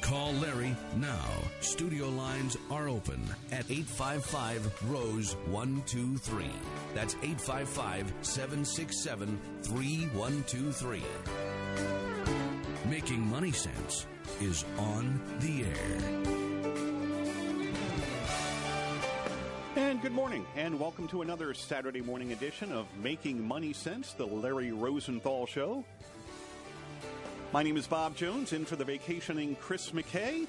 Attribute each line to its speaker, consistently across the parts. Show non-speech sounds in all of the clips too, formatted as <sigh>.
Speaker 1: Call Larry now. Studio lines are open at 855 Rose 123. That's 855 767 3123. Making Money Sense is on the air.
Speaker 2: And good morning, and welcome to another Saturday morning edition of Making Money Sense, the Larry Rosenthal Show. My name is Bob Jones, in for the vacationing Chris McKay.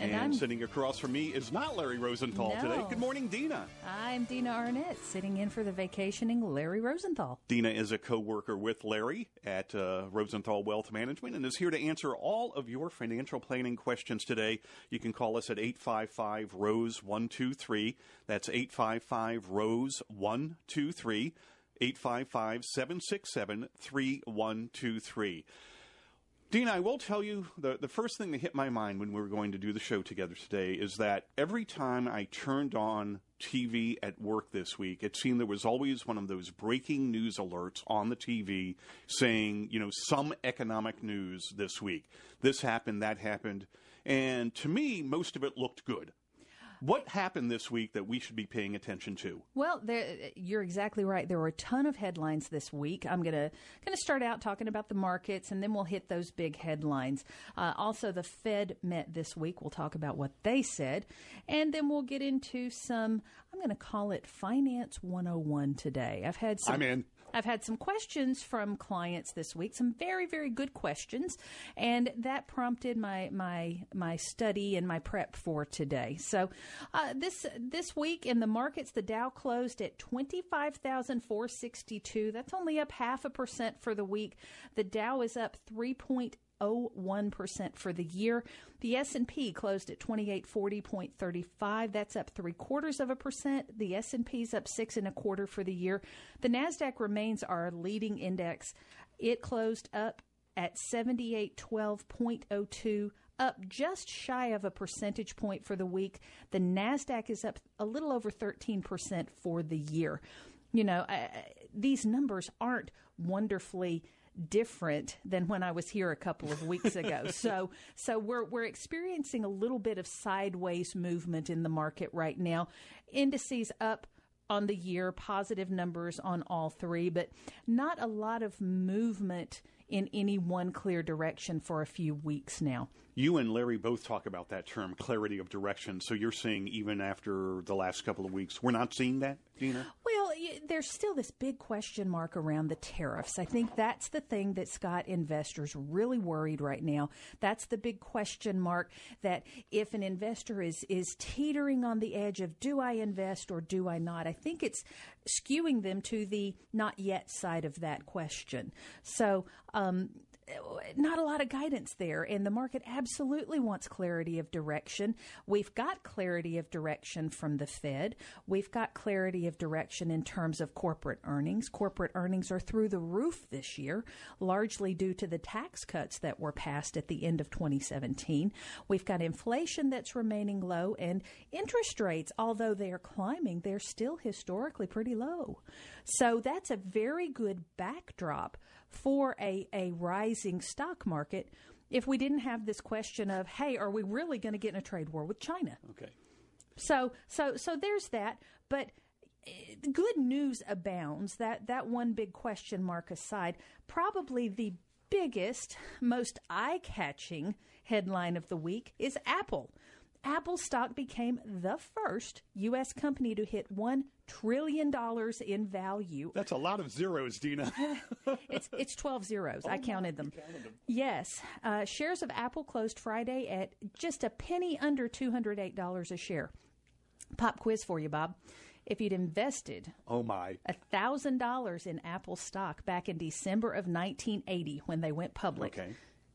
Speaker 3: And
Speaker 2: And, sitting across from me is not Larry Rosenthal
Speaker 3: No.
Speaker 2: today. Good morning, Dina.
Speaker 3: I'm Dina Arnett, sitting in for the vacationing Larry Rosenthal.
Speaker 2: Dina is a co worker with Larry at uh, Rosenthal Wealth Management and is here to answer all of your financial planning questions today. You can call us at 855 Rose 123. That's 855 Rose 123. 855 767 3123. Dina, I will tell you the, the first thing that hit my mind when we were going to do the show together today is that every time I turned on TV at work this week, it seemed there was always one of those breaking news alerts on the TV saying, you know, some economic news this week. This happened, that happened. And to me, most of it looked good. What happened this week that we should be paying attention to?
Speaker 3: Well, there, you're exactly right. There were a ton of headlines this week. I'm gonna gonna start out talking about the markets, and then we'll hit those big headlines. Uh, also, the Fed met this week. We'll talk about what they said, and then we'll get into some. I'm going to call it Finance 101 today. I've had some.
Speaker 2: I'm in.
Speaker 3: I've had some questions from clients this week, some very, very good questions, and that prompted my my my study and my prep for today. So, uh, this this week in the markets, the Dow closed at twenty five thousand four sixty two. That's only up half a percent for the week. The Dow is up three point 0.01% for the year. The S&P closed at 2840.35. That's up three quarters of a percent. The S&P's up six and a quarter for the year. The Nasdaq remains our leading index. It closed up at 7812.02 up just shy of a percentage point for the week. The Nasdaq is up a little over 13% for the year. You know, uh, these numbers aren't wonderfully different than when I was here a couple of weeks ago. <laughs> so so we're we're experiencing a little bit of sideways movement in the market right now. Indices up on the year, positive numbers on all three, but not a lot of movement in any one clear direction for a few weeks now.
Speaker 2: You and Larry both talk about that term, clarity of direction. So you're saying even after the last couple of weeks, we're not seeing that, Dina?
Speaker 3: Well, there's still this big question mark around the tariffs. I think that's the thing that's got investors really worried right now. That's the big question mark that if an investor is is teetering on the edge of do I invest or do I not? I think it's skewing them to the not yet side of that question. So, um, not a lot of guidance there, and the market absolutely wants clarity of direction. We've got clarity of direction from the Fed. We've got clarity of direction in terms of corporate earnings. Corporate earnings are through the roof this year, largely due to the tax cuts that were passed at the end of 2017. We've got inflation that's remaining low, and interest rates, although they are climbing, they're still historically pretty low. So that's a very good backdrop for a, a rising stock market if we didn't have this question of, hey, are we really going to get in a trade war with China?
Speaker 2: Okay.
Speaker 3: So so so there's that, but eh, good news abounds. That that one big question mark aside, probably the biggest, most eye-catching headline of the week is Apple. Apple stock became the first U.S. company to hit $1 trillion in value.
Speaker 2: That's a lot of zeros, Dina. <laughs>
Speaker 3: it's, it's 12 zeros.
Speaker 2: Oh
Speaker 3: I counted them.
Speaker 2: counted them.
Speaker 3: Yes. Uh, shares of Apple closed Friday at just a penny under $208 a share. Pop quiz for you, Bob. If you'd invested
Speaker 2: oh my.
Speaker 3: $1,000 in Apple stock back in December of 1980 when they went public
Speaker 2: Okay.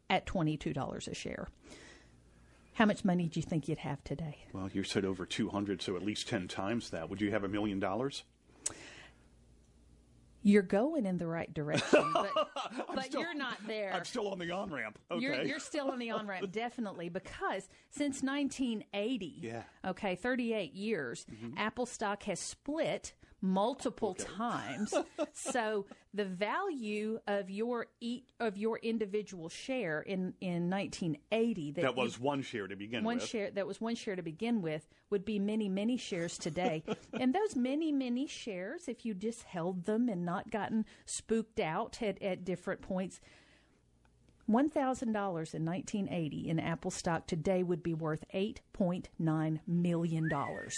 Speaker 3: at $22 a share, how much money do you think you'd have today?
Speaker 2: Well, you said over 200, so at least 10 times that. Would you have a million dollars?
Speaker 3: You're going in the right direction, <laughs> but, but
Speaker 2: still-
Speaker 3: you're not there.
Speaker 2: I'm still on the on ramp. Okay.
Speaker 3: You're, you're still on the on ramp, <laughs> definitely, because since 1980,
Speaker 2: Yeah. Mm-hmm.
Speaker 3: okay, 38 years, Apple stock has split multiple times. so the value of your e- of your individual share in in 1980 that,
Speaker 2: that
Speaker 3: you-
Speaker 2: was one share to begin
Speaker 3: one
Speaker 2: with.
Speaker 3: share that was one share to begin with would be many many shares today <laughs> and those many many shares if you just held them and not gotten spooked out at, at different points $1000 in 1980 in apple stock today would be worth 8.9 million dollars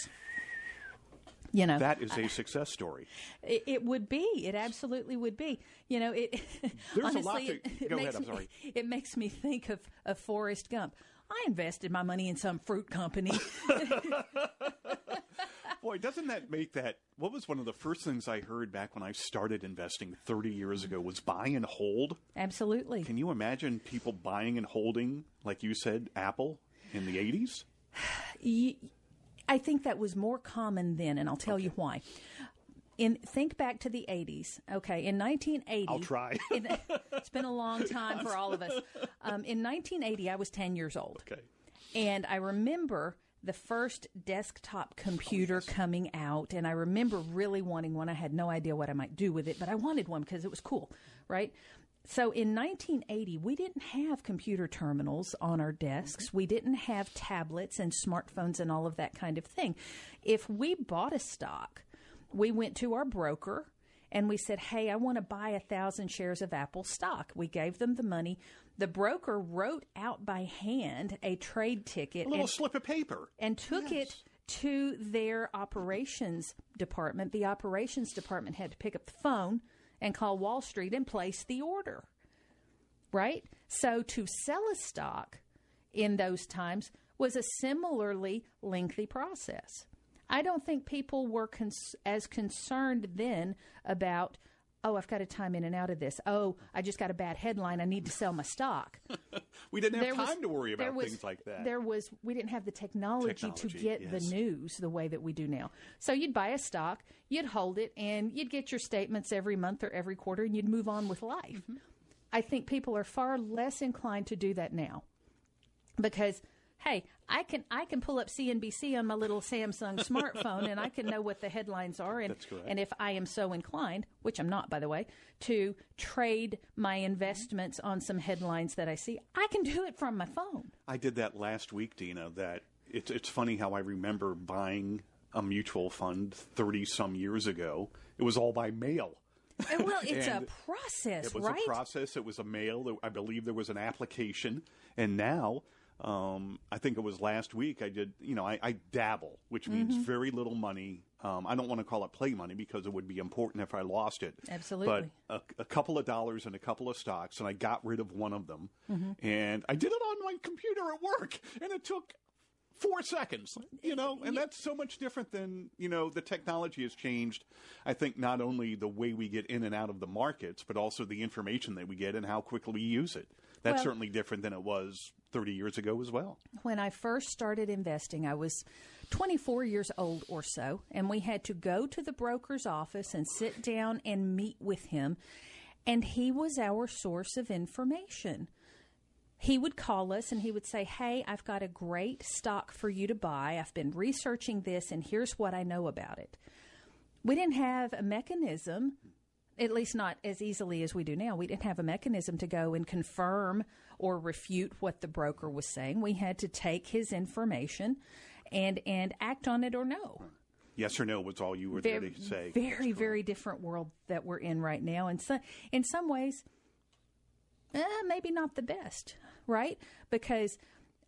Speaker 3: you know
Speaker 2: That is a success story.
Speaker 3: it, it would be. It absolutely would be. You know, it. <laughs>
Speaker 2: There's a
Speaker 3: honestly,
Speaker 2: lot to-
Speaker 3: it, it
Speaker 2: go
Speaker 3: makes
Speaker 2: ahead, I'm
Speaker 3: me,
Speaker 2: sorry. <laughs>
Speaker 3: It makes me think of of Forrest Gump. I invested my money in some fruit company. <laughs>
Speaker 2: Boy, doesn't that make that? What was one of the first things I heard back when I started investing 30 years ago was buy and hold.
Speaker 3: absolutely.
Speaker 2: Can you imagine people buying and holding, like you said, Apple in the 80s? <sighs>
Speaker 3: I think that was more common then, and I'll tell you why. In think back to the 80s. Okay, in 1980,
Speaker 2: I'll try. <laughs>
Speaker 3: in- it's been a long time for all of us. Um, in 1980, I was 10 years old.
Speaker 2: Okay.
Speaker 3: And I remember the first desktop computer coming out, and I remember really wanting one. I had no idea what I might do with it, but I wanted one because it was cool, right? So in 1980, we didn't have computer terminals on our desks. We didn't have tablets and smartphones and all of that kind of thing. If we bought a stock, we went to our broker and we said, Hey, I want to buy a thousand shares of Apple stock. We gave them the money. The broker wrote out by hand a trade ticket
Speaker 2: A little
Speaker 3: and,
Speaker 2: slip of paper.
Speaker 3: and took it to their operations department. The operations department had to pick up the phone and call Wall Street and place the order. Right? So to sell a stock in those times was a similarly lengthy process. I don't think people were cons- as concerned then about, oh, I've got to time in and out of this. Oh, I just got a bad headline. I need to sell my stock. <laughs>
Speaker 2: We didn't have
Speaker 3: There was-
Speaker 2: time to worry about
Speaker 3: was-
Speaker 2: things like that.
Speaker 3: There was we didn't have the technology, to get
Speaker 2: yes.
Speaker 3: the news the way that we do now. So you'd buy a stock, you'd hold it, and you'd get your statements every month or every quarter, and you'd move on with life.
Speaker 2: Mm-hmm.
Speaker 3: I think people are far less inclined to do that now because hey i can i can pull up cnbc on my little samsung <laughs> smartphone and i can know what the headlines are and and if i am so inclined which i'm not by the way to trade my mm-hmm. investments on some headlines that i see i can do it from my phone
Speaker 2: I did that last week, Dina. That it's it's funny how I remember buying a mutual fund 30 some years ago. It was all by mail.
Speaker 3: And, well <laughs> it's a process
Speaker 2: It was
Speaker 3: right
Speaker 2: a process. It was a mail. I believe there was an application, and now um, I think it was last week. I did. You know, I, I dabble, which means
Speaker 3: Mm-hmm.
Speaker 2: very little money. Um, I don't want to call it play money because it would be important if I lost it.
Speaker 3: Absolutely.
Speaker 2: But a, a couple of dollars and a couple of stocks, and I got rid of one of them,
Speaker 3: Mm-hmm.
Speaker 2: and I did it on my computer at work, and it took. Four seconds, you know, and that's so much different than, you know, the technology has changed. I think not only the way we get in and out of the markets, but also the information that we get and how quickly we use it. That's
Speaker 3: Well-
Speaker 2: certainly different than it was 30 years ago as well.
Speaker 3: when I first started investing, I was 24 years old or so, and we had to go to the broker's office and sit down and meet with him, and he was our source of information. He would call us and he would say, Hey, I've got a great stock for you to buy. I've been researching this, and here's what I know about it. We didn't have a mechanism at least not as easily as we do now. We didn't have a mechanism to go and confirm or refute what the broker was saying. We had to take his information and and act on it or no.
Speaker 2: Yes or no was all you were there to say.
Speaker 3: very very different world that we're in right now, and so in some ways, eh, maybe not the best, right? Because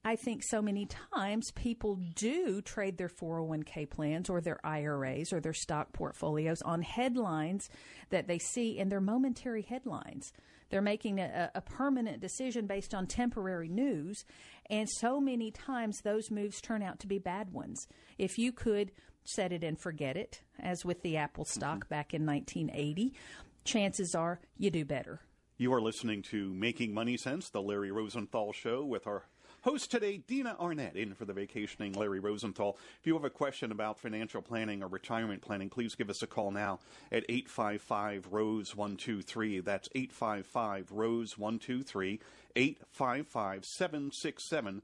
Speaker 3: I think so many times people do trade their 401k plans or their IRAs or their stock portfolios on headlines that they see, and they're momentary headlines. They're making a, a, permanent decision based on temporary news. And so many times those moves turn out to be bad ones. If you could set it and forget it, as with the Apple stock mm-hmm. back in 1980, chances are you do better.
Speaker 2: You are listening to Making Money Sense, the Larry Rosenthal Show, with our Host today, Dina Arnett, in for the vacationing Larry Rosenthal. If you have a question about financial planning or retirement planning, please give us a call now at 855 Rose 123. That's 855 Rose 123, 855 767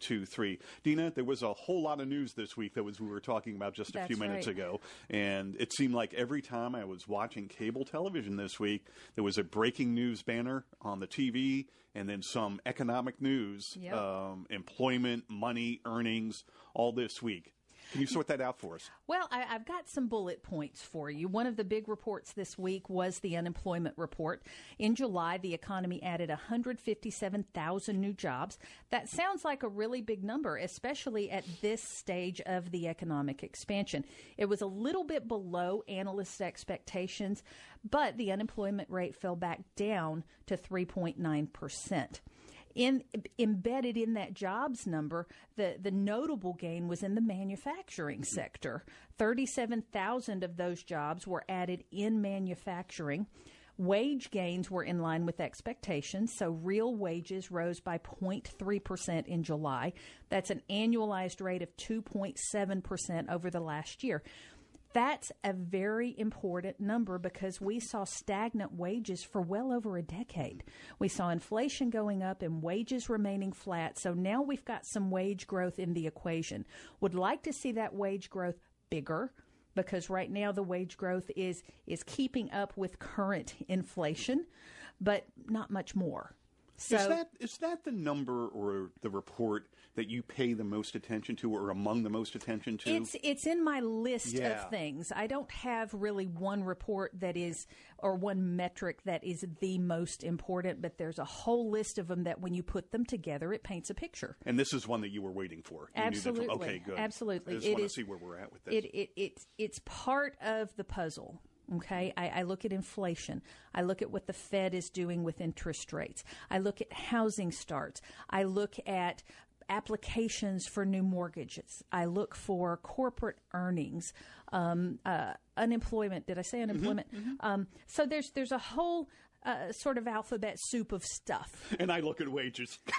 Speaker 2: two, three. Dina, there was a whole lot of news this week that was we were talking about just a
Speaker 3: That's
Speaker 2: few minutes
Speaker 3: right.
Speaker 2: ago, and it seemed like every time I was watching cable television this week, there was a breaking news banner on the TV, and then some economic news,
Speaker 3: yep.
Speaker 2: um, employment, money, earnings, all this week. Can you sort that out for us?
Speaker 3: Well, I, have got some bullet points for you. One of the big reports this week was the unemployment report. In July, the economy added 157,000 new jobs. That sounds like a really big number, especially at this stage of the economic expansion. It was a little bit below analysts' expectations, but the unemployment rate fell back down to 3.9 percent in embedded in that jobs number, the the notable gain was in the manufacturing sector. Thirty seven thousand of those jobs were added in manufacturing. Wage gains were in line with expectations, so real wages rose by 0.3% in July. That's an annualized rate of 2.7% over the last year. That's a very important number because we saw stagnant wages for well over a decade. We saw inflation going up and wages remaining flat. So now we've got some wage growth in the equation. Would like to see that wage growth bigger because right now the wage growth is is keeping up with current inflation, but not much more. So,
Speaker 2: is that is that the number or the report that you pay the most attention to, or among the most attention to?
Speaker 3: It's it's in my list
Speaker 2: yeah.
Speaker 3: of things. I don't have really one report that is or one metric that is the most important, but there's a whole list of them that when you put them together, it paints a picture.
Speaker 2: And this is one that you were waiting for. You
Speaker 3: Absolutely.
Speaker 2: Okay, good.
Speaker 3: Absolutely.
Speaker 2: I just
Speaker 3: it
Speaker 2: want
Speaker 3: is,
Speaker 2: to see where we're at with this.
Speaker 3: It, it, it's it's part of the puzzle. Okay, I, I, look at inflation. I look at what the Fed is doing with interest rates. I look at housing starts. I look at applications for new mortgages. I look for corporate earnings, um, uh, unemployment. Did I say unemployment? Mm-hmm, mm-hmm. Um, so there's there's a whole uh, sort of alphabet soup of stuff. <laughs>
Speaker 2: And I look at wages. <laughs>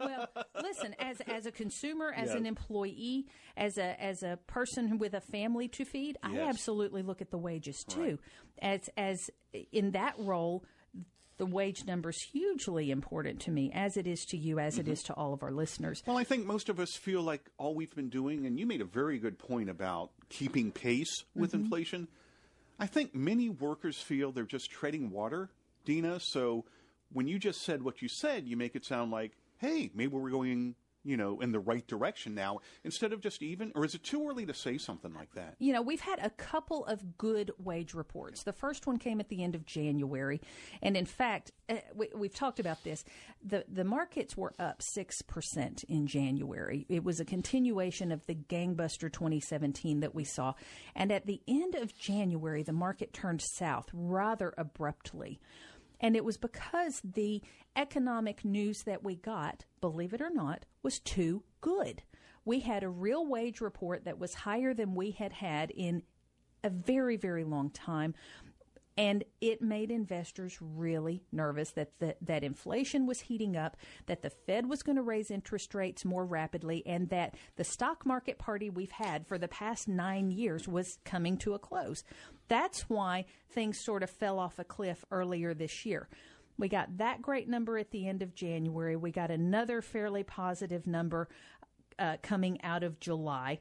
Speaker 3: well, listen, as as a consumer, as yes. an employee, as a as a person with a family to feed, yes. I absolutely look at the wages too. Right. As as in that role, the wage number is hugely important to me, as it is to you, as mm-hmm. it is to all of our listeners.
Speaker 2: Well, I think most of us feel like all we've been doing, and you made a very good point about keeping pace with mm-hmm. inflation. I think many workers feel they're just treading water Dina. So when you just said what you said, you make it sound like, hey, maybe we're going you know, in the right direction now instead of just even, or is it too early to say something like that?
Speaker 3: You know, we've had a couple of good wage reports. The first one came at the end of January, and in fact, uh, we, have talked about this. the The markets were up six percent in January. It was a continuation of the gangbuster 2017 that we saw, and at the end of January, the market turned south rather abruptly. And it was because the economic news that we got, believe it or not, was too good. We had a real wage report that was higher than we had had in a very, very long time. And it made investors really nervous that the, that inflation was heating up, that the Fed was going to raise interest rates more rapidly, and that the stock market party we've had for the past nine years was coming to a close. That's why things sort of fell off a cliff earlier this year. We got that great number at the end of January. We got another fairly positive number uh, coming out of July.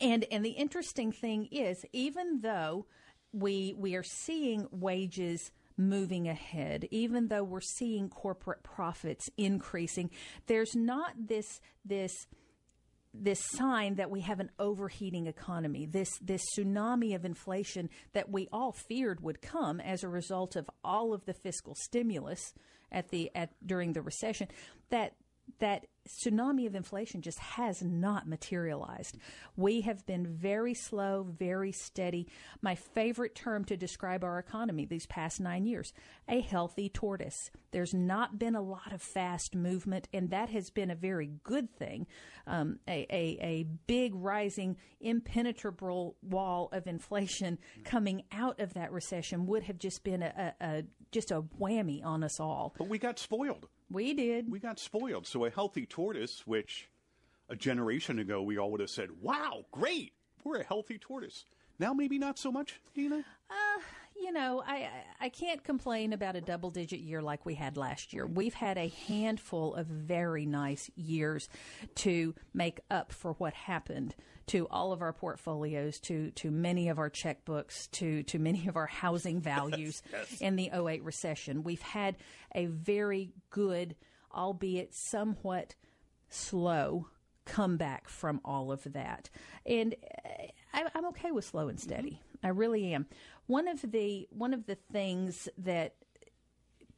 Speaker 3: And and the interesting thing is, even though we we are seeing wages moving ahead, even though we're seeing corporate profits increasing, there's not this this this sign that we have an overheating economy, this this tsunami of inflation that we all feared would come as a result of all of the fiscal stimulus at the at during the recession. That that tsunami of inflation just has not materialized. We have been very slow, very steady. My favorite term to describe our economy these past nine years a healthy tortoise. There's not been a lot of fast movement, and that has been a very good thing. Um, a, a, a big, rising, impenetrable wall of inflation coming out of that recession would have just been a, a, a just a whammy on us all.
Speaker 2: But we got spoiled.
Speaker 3: We did.
Speaker 2: We got spoiled. So a healthy tortoise, which a generation ago we all would have said, "Wow, great, we're a healthy tortoise." Now maybe not so much, Dina.
Speaker 3: Uh, you know, I I can't complain about a double digit year like we had last year. We've had a handful of very nice years to make up for what happened to all of our portfolios, to to many of our checkbooks, to to many of our housing <laughs> values
Speaker 2: Yes, yes.
Speaker 3: in the 08 recession. We've had a very good, albeit somewhat slow comeback from all of that. And uh, I, I'm okay with slow and steady. I really am. One of the one of the things that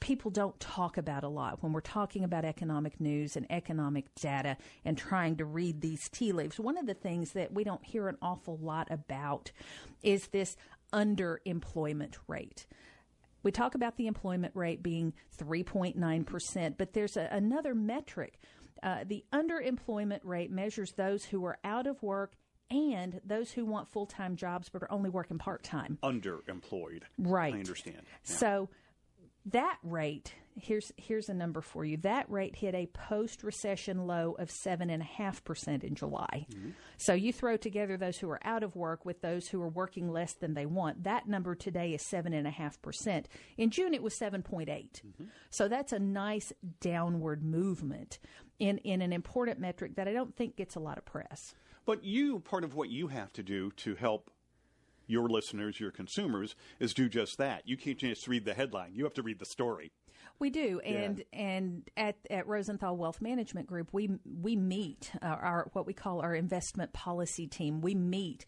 Speaker 3: people don't talk about a lot when we're talking about economic news and economic data and trying to read these tea leaves. One of the things that we don't hear an awful lot about is this underemployment rate. We talk about the employment rate being 3.9%, but there's a, another metric. Uh, the underemployment rate measures those who are out of work and those who want full time jobs but are only working part time.
Speaker 2: Underemployed.
Speaker 3: Right.
Speaker 2: I understand. Yeah.
Speaker 3: So that rate here's here's a number for you. That rate hit a post recession low of seven and a half percent in July. Mm-hmm. So you throw together those who are out of work with those who are working less than they want. That number today is seven and a half percent. In June it was seven mm-hmm. So that's a nice downward movement in in an important metric that I don't think gets a lot of press.
Speaker 2: But you, part of what you have to do to help your listeners, your consumers, is do just that. You can't just read the headline. You have to read the story.
Speaker 3: We do, and and at at Rosenthal Wealth Management Group, we we meet uh, our what we call our investment policy team. We meet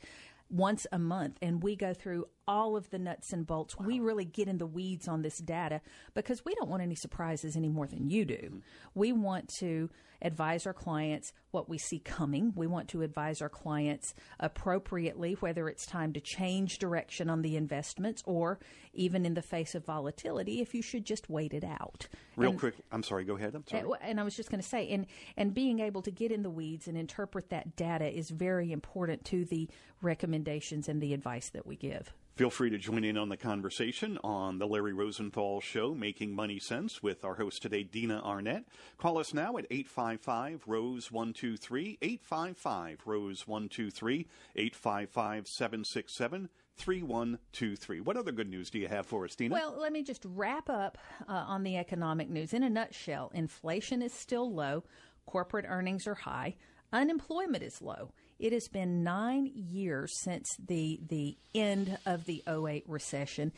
Speaker 3: once a month, and we go through all of the nuts and bolts. We really get in the weeds on this data because we don't want any surprises any more than you do. Mm-hmm. We want to advise our clients what we see coming. We want to advise our clients appropriately whether it's time to change direction on the investments or even in the face of volatility if you should just wait it out.
Speaker 2: Real
Speaker 3: And-
Speaker 2: quick, I'm sorry, go ahead. I'm sorry.
Speaker 3: and, and I was just going to say, and and being able to get in the weeds and interpret that data is very important to the recommendations and the advice that we give.
Speaker 2: Feel free to join in on the conversation on the Larry Rosenthal Show, Making Money Sense, with our host today, Dina Arnett. Call us now at 855 Rose 123, 855 Rose 123, 855 767 3123. What other good news do you have for us, Dina?
Speaker 3: Well, let me just wrap up uh, on the economic news. In a nutshell, inflation is still low, corporate earnings are high, unemployment is low. It has been nine years since the the end of the 08 recession.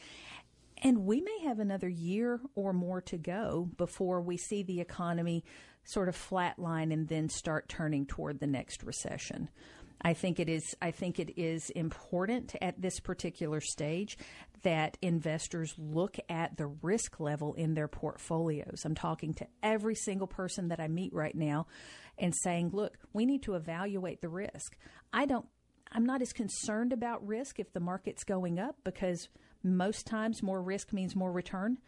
Speaker 3: And we may have another year or more to go before we see the economy sort of flatline and then start turning toward the next recession. I think it is I think it is important at this particular stage that investors look at the risk level in their portfolios. I'm talking to every single person that I meet right now and saying, "Look, we need to evaluate the risk." I don't I'm not as concerned about risk if the market's going up because most times more risk means more return.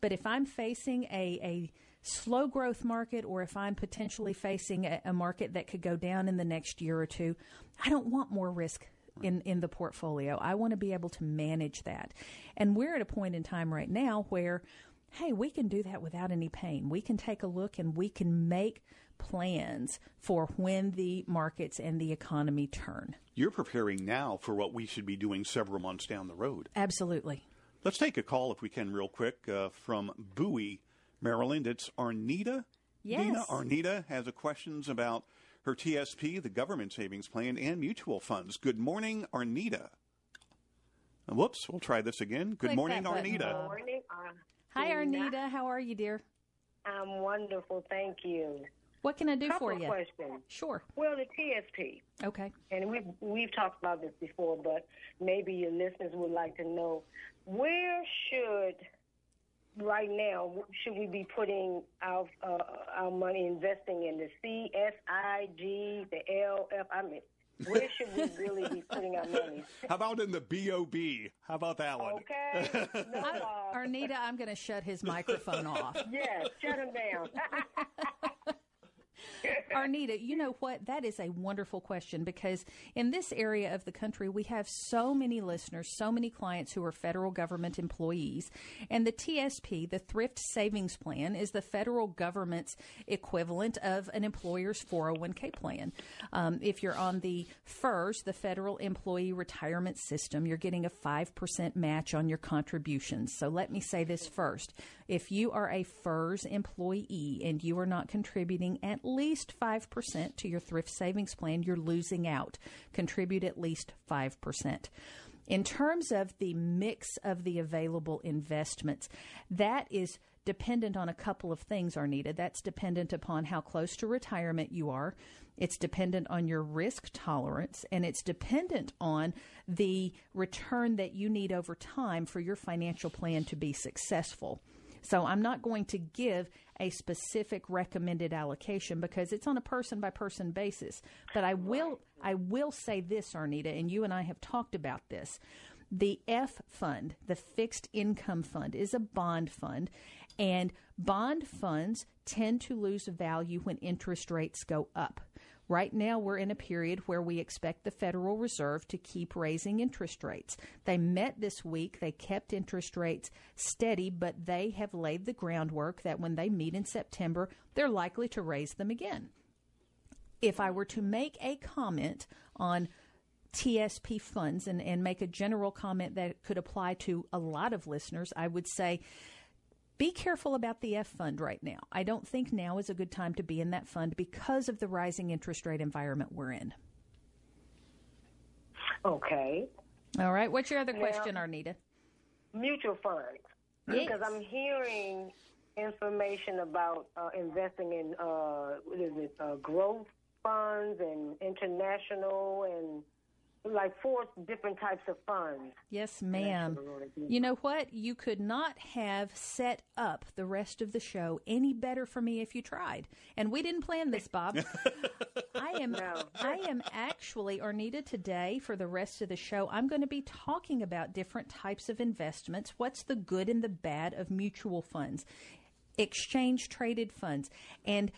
Speaker 3: But if I'm facing a, a slow growth market or if I'm potentially facing a, a market that could go down in the next year or two, I don't want more risk in, in the portfolio. I want to be able to manage that. And we're at a point in time right now where, hey, we can do that without any pain. We can take a look and we can make plans for when the markets and the economy turn.
Speaker 2: You're preparing now for what we should be doing several months down the road.
Speaker 3: Absolutely.
Speaker 2: Let's take a call, if we can, real quick, uh, from Bowie, Maryland. It's Arnita.
Speaker 3: Yes.
Speaker 2: Dina Arnita has a questions about her TSP, the government savings plan, and mutual funds. Good morning, Arnita. Whoops, we'll try this again. Good
Speaker 3: Click
Speaker 2: morning,
Speaker 3: that button,
Speaker 2: Arnita.
Speaker 3: Bob.
Speaker 4: morning. Uh,
Speaker 3: Hi, Arnita. How are you, dear?
Speaker 4: I'm wonderful, thank you.
Speaker 3: What can I do
Speaker 4: Couple
Speaker 3: for
Speaker 4: of
Speaker 3: you?
Speaker 4: questions.
Speaker 3: Sure.
Speaker 4: Well, the TSP,
Speaker 3: Okay.
Speaker 4: and we've we've talked about this before, but maybe your listeners would like to know where should right now, should we be putting our uh, our money investing in the C, S, I, G, the L, F? I mean, where should we really be putting our money? <laughs>
Speaker 2: How about in the BOB? How about that one?
Speaker 4: Okay. <laughs> No,
Speaker 3: I,
Speaker 4: Bob.
Speaker 3: Arnita, I'm going to shut his microphone off. <laughs>
Speaker 4: Yes, shut him down.
Speaker 3: Arnita, you know what? That is a wonderful question because in this area of the country, we have so many listeners, so many clients who are federal government employees. And the TSP, the Thrift Savings Plan, is the federal government's equivalent of an employer's 401k plan. Um, if you're on the FERS, the Federal Employee Retirement System, you're getting a 5% match on your contributions. So let me say this first. If you are a FERS employee and you are not contributing at least 5% to your thrift savings plan, you're losing out. Contribute at least 5%. In terms of the mix of the available investments, that is dependent on a couple of things, Arnita. That's dependent upon how close to retirement you are. It's dependent on your risk tolerance, and it's dependent on the return that you need over time for your financial plan to be successful. So I'm not going to give a specific recommended allocation because it's on a person by person basis. But I will I will say this, Arnita, and you and I have talked about this. The F fund, the fixed income fund, is a bond fund, and bond funds tend to lose value when interest rates go up. Right now, we're in a period where we expect the Federal Reserve to keep raising interest rates. They met this week, they kept interest rates steady, but they have laid the groundwork that when they meet in September, they're likely to raise them again. If I were to make a comment on TSP funds and, and make a general comment that could apply to a lot of listeners, I would say be careful about the F fund right now. I don't think now is a good time to be in that fund because of the rising interest rate environment we're in.
Speaker 4: okay.
Speaker 3: All right. What's your other
Speaker 4: Well-
Speaker 3: question, Arnita?
Speaker 4: Mutual funds.
Speaker 3: Yes.
Speaker 4: Because I'm hearing information about uh, investing in uh, what is it, uh, growth funds and international and like four different types of funds.
Speaker 3: Yes, ma'am. You know what? You could not have set up the rest of the show any better for me if you tried. And we didn't plan this, Bob. <laughs> I am I am actually Arnita today for the rest of the show. I'm going to be talking about different types of investments. What's the good and the bad of mutual funds, exchange traded funds, and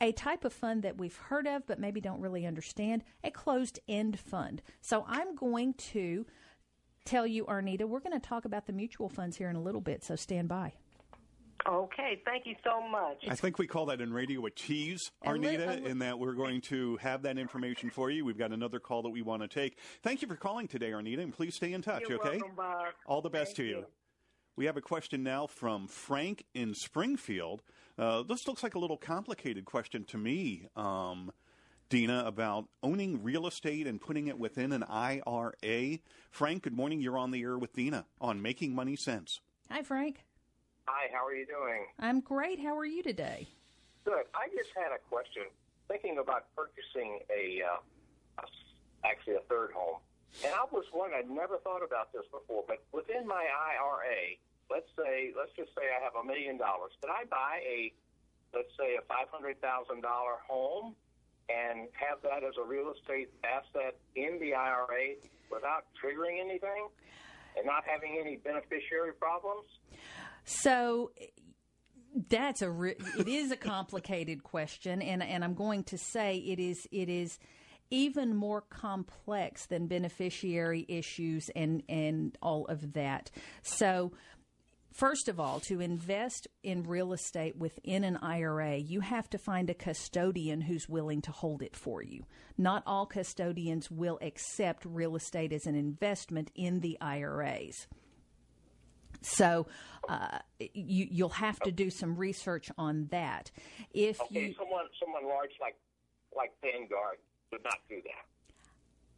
Speaker 3: a type of fund that we've heard of but maybe don't really understand, a closed end fund. So I'm going to tell you, Arnita, we're going to talk about the mutual funds here in a little bit, so stand by.
Speaker 4: Okay, thank you so much.
Speaker 2: I think we call that in radio a tease,
Speaker 3: A li-
Speaker 2: Arnita,
Speaker 3: a li-
Speaker 2: in that we're going to have that information for you. We've got another call that we want to take. Thank you for calling today, Arnita, and please stay in touch,
Speaker 4: You're
Speaker 2: okay?
Speaker 4: welcome, Bob.
Speaker 2: All the best
Speaker 4: Thank
Speaker 2: to you. We have a question now from Frank in Springfield. Uh, this looks like a little complicated question to me, um, Dina, about owning real estate and putting it within an IRA. Frank, good morning. You're on the air with Dina on Making Money Sense.
Speaker 3: Hi, Frank.
Speaker 5: Hi, how are you doing?
Speaker 3: I'm great. How are you today?
Speaker 5: Good. I just had a question. Thinking about purchasing a, uh, a s- actually a third home, and I was wondering. I'd never thought about this before, but within my IRA, let's say, let's just say I have a million dollars. Could I buy a, let's say, a five hundred thousand dollar home and have that as a real estate asset in the IRA without triggering anything and not having any beneficiary problems?
Speaker 3: So that's a re- it is a complicated question, and and I'm going to say it is it is even more complex than beneficiary issues and and all of that. So. First of all, to invest in real estate within an IRA, you have to find a custodian who's willing to hold it for you. Not all custodians will accept real estate as an investment in the IRAs. So uh, you, you'll have to do some research on that. If
Speaker 5: Okay,
Speaker 3: you,
Speaker 5: someone someone large like like Vanguard would not do that.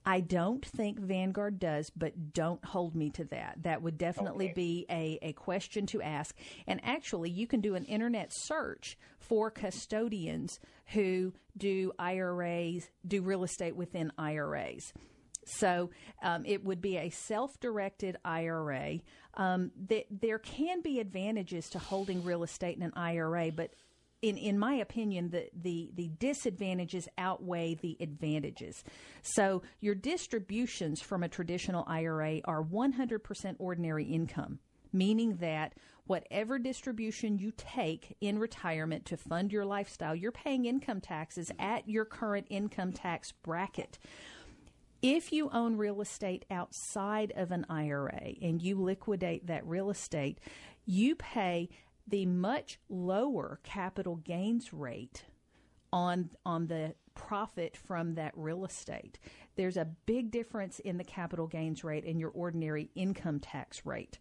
Speaker 3: I don't think Vanguard does, but don't hold me to that. That would definitely
Speaker 5: Okay.
Speaker 3: be a, a question to ask. And actually, you can do an internet search for custodians who do IRAs, do real estate within IRAs. So um, it would be a self directed IRA. Um, th- there can be advantages to holding real estate in an IRA, but in, in my opinion, the, the, the disadvantages outweigh the advantages. So, your distributions from a traditional IRA are 100% ordinary income, meaning that whatever distribution you take in retirement to fund your lifestyle, you're paying income taxes at your current income tax bracket. If you own real estate outside of an IRA and you liquidate that real estate, you pay the much lower capital gains rate on on the profit from that real estate. There's a big difference in the capital gains rate and your ordinary income tax rate.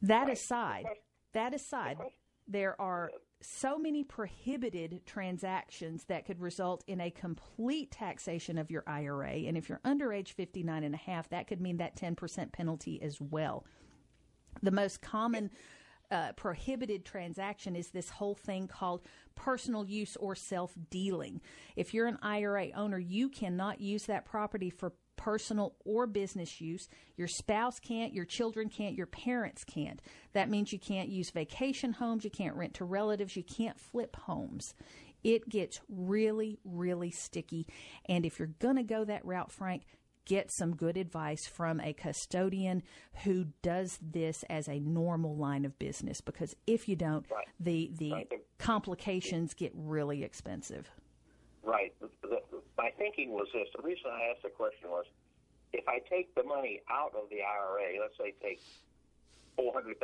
Speaker 3: That aside, that aside, there are so many prohibited transactions that could result in a complete taxation of your IRA. And if you're under age 59 and a half, that could mean that 10% penalty as well. The most common uh, prohibited transaction is this whole thing called personal use or self dealing. If you're an IRA owner, you cannot use that property for personal or business use. Your spouse can't, your children can't, your parents can't. That means you can't use vacation homes, you can't rent to relatives, you can't flip homes. It gets really, really sticky. And if you're going to go that route, Frank, get some good advice from a custodian who does this as a normal line of business because if you don't right. the the right. complications get really expensive
Speaker 5: right the, the, my thinking was this the reason i asked the question was if i take the money out of the ira let's say take $400000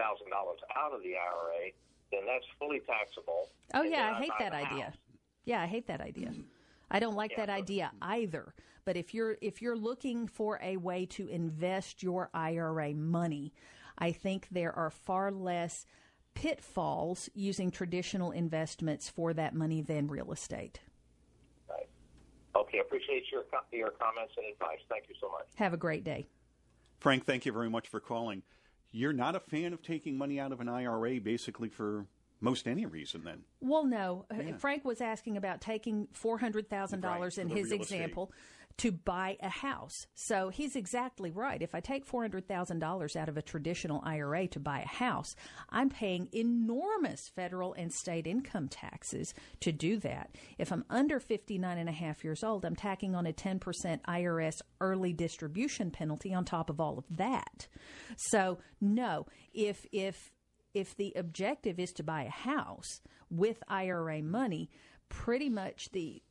Speaker 5: out of the ira then that's fully taxable
Speaker 3: oh yeah i hate that idea house. yeah i hate that idea I don't like yeah, that idea either. But if you're if you're looking for a way to invest your IRA money, I think there are far less pitfalls using traditional investments for that money than real estate.
Speaker 5: Right. Okay, appreciate your your comments and advice. Thank you so much.
Speaker 3: Have a great day.
Speaker 2: Frank, thank you very much for calling. You're not a fan of taking money out of an IRA basically for most any reason then.
Speaker 3: Well, no. Uh, yeah. Frank was asking about taking $400,000 right, in his example to buy a house. So he's exactly right. If I take $400,000 out of a traditional IRA to buy a house, I'm paying enormous federal and state income taxes to do that. If I'm under 59 and a half years old, I'm tacking on a 10% IRS early distribution penalty on top of all of that. So, no, if if if the objective is to buy a house with IRA money, pretty much the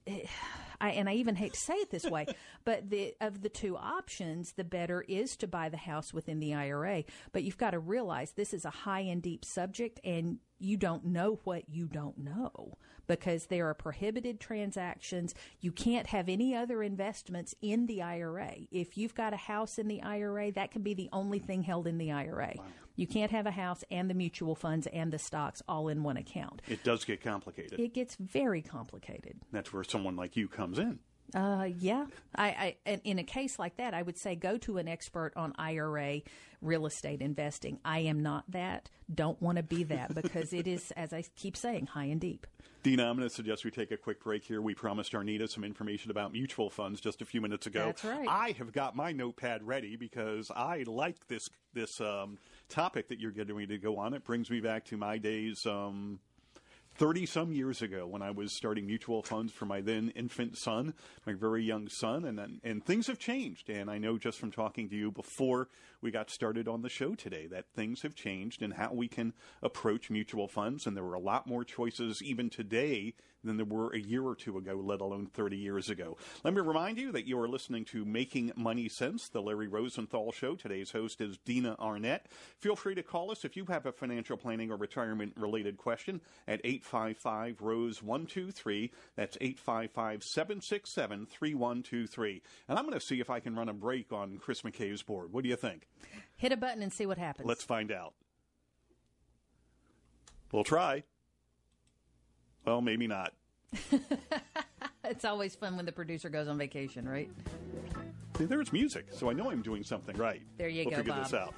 Speaker 3: I, and I even hate to say it this way, <laughs> but the of the two options, the better is to buy the house within the IRA. But you've got to realize this is a high and deep subject, and you don't know what you don't know because there are prohibited transactions. You can't have any other investments in the IRA. If you've got a house in the IRA, that can be the only thing held in the IRA. Wow. You can't have a house and the mutual funds and the stocks all in one account.
Speaker 2: It does get complicated.
Speaker 3: It gets very complicated.
Speaker 2: That's where someone like you comes in.
Speaker 3: Uh, yeah, I, I in a case like that, I would say go to an expert on IRA real estate investing. I am not that. Don't want to be that <laughs> because it is, as I keep saying, high and deep.
Speaker 2: Dina, I'm going to suggest we take a quick break here. We promised Arnita some information about mutual funds just a few minutes ago.
Speaker 3: That's right.
Speaker 2: I have got my notepad ready because I like this this um, topic that you're getting ready to go on. It brings me back to my days. Um, 30 some years ago when I was starting mutual funds for my then infant son, my very young son, and and things have changed. And I know just from talking to you before we got started on the show today that things have changed and how we can approach mutual funds. And there were a lot more choices even today than there were a year or two ago, let alone 30 years ago. Let me remind you that you are listening to Making Money Sense, the Larry Rosenthal Show. Today's host is Dina Arnett. Feel free to call us if you have a financial planning or retirement related question at 855 Rose 123. That's 855 767 3123. And I'm going to see if I can run a break on Chris McKay's board. What do you think?
Speaker 3: Hit a button and see what happens.
Speaker 2: Let's find out. We'll try. Well, maybe not. <laughs>
Speaker 3: it's always fun when the producer goes on vacation, right?
Speaker 2: See, there's music, so I know I'm doing something right.
Speaker 3: There you
Speaker 2: we'll
Speaker 3: go,
Speaker 2: figure
Speaker 3: Bob.
Speaker 2: this out.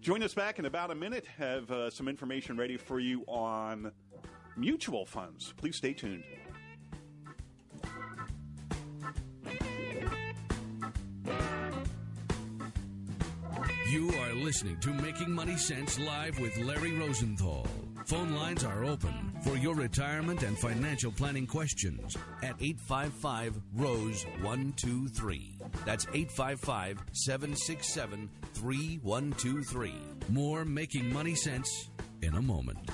Speaker 2: Join us back in about a minute. Have uh, some information ready for you on mutual funds. Please stay tuned.
Speaker 1: You are listening to Making Money Sense live with Larry Rosenthal. Phone lines are open for your retirement and financial planning questions at 855 Rose 123. That's 855 767 3123. More Making Money Sense in a moment.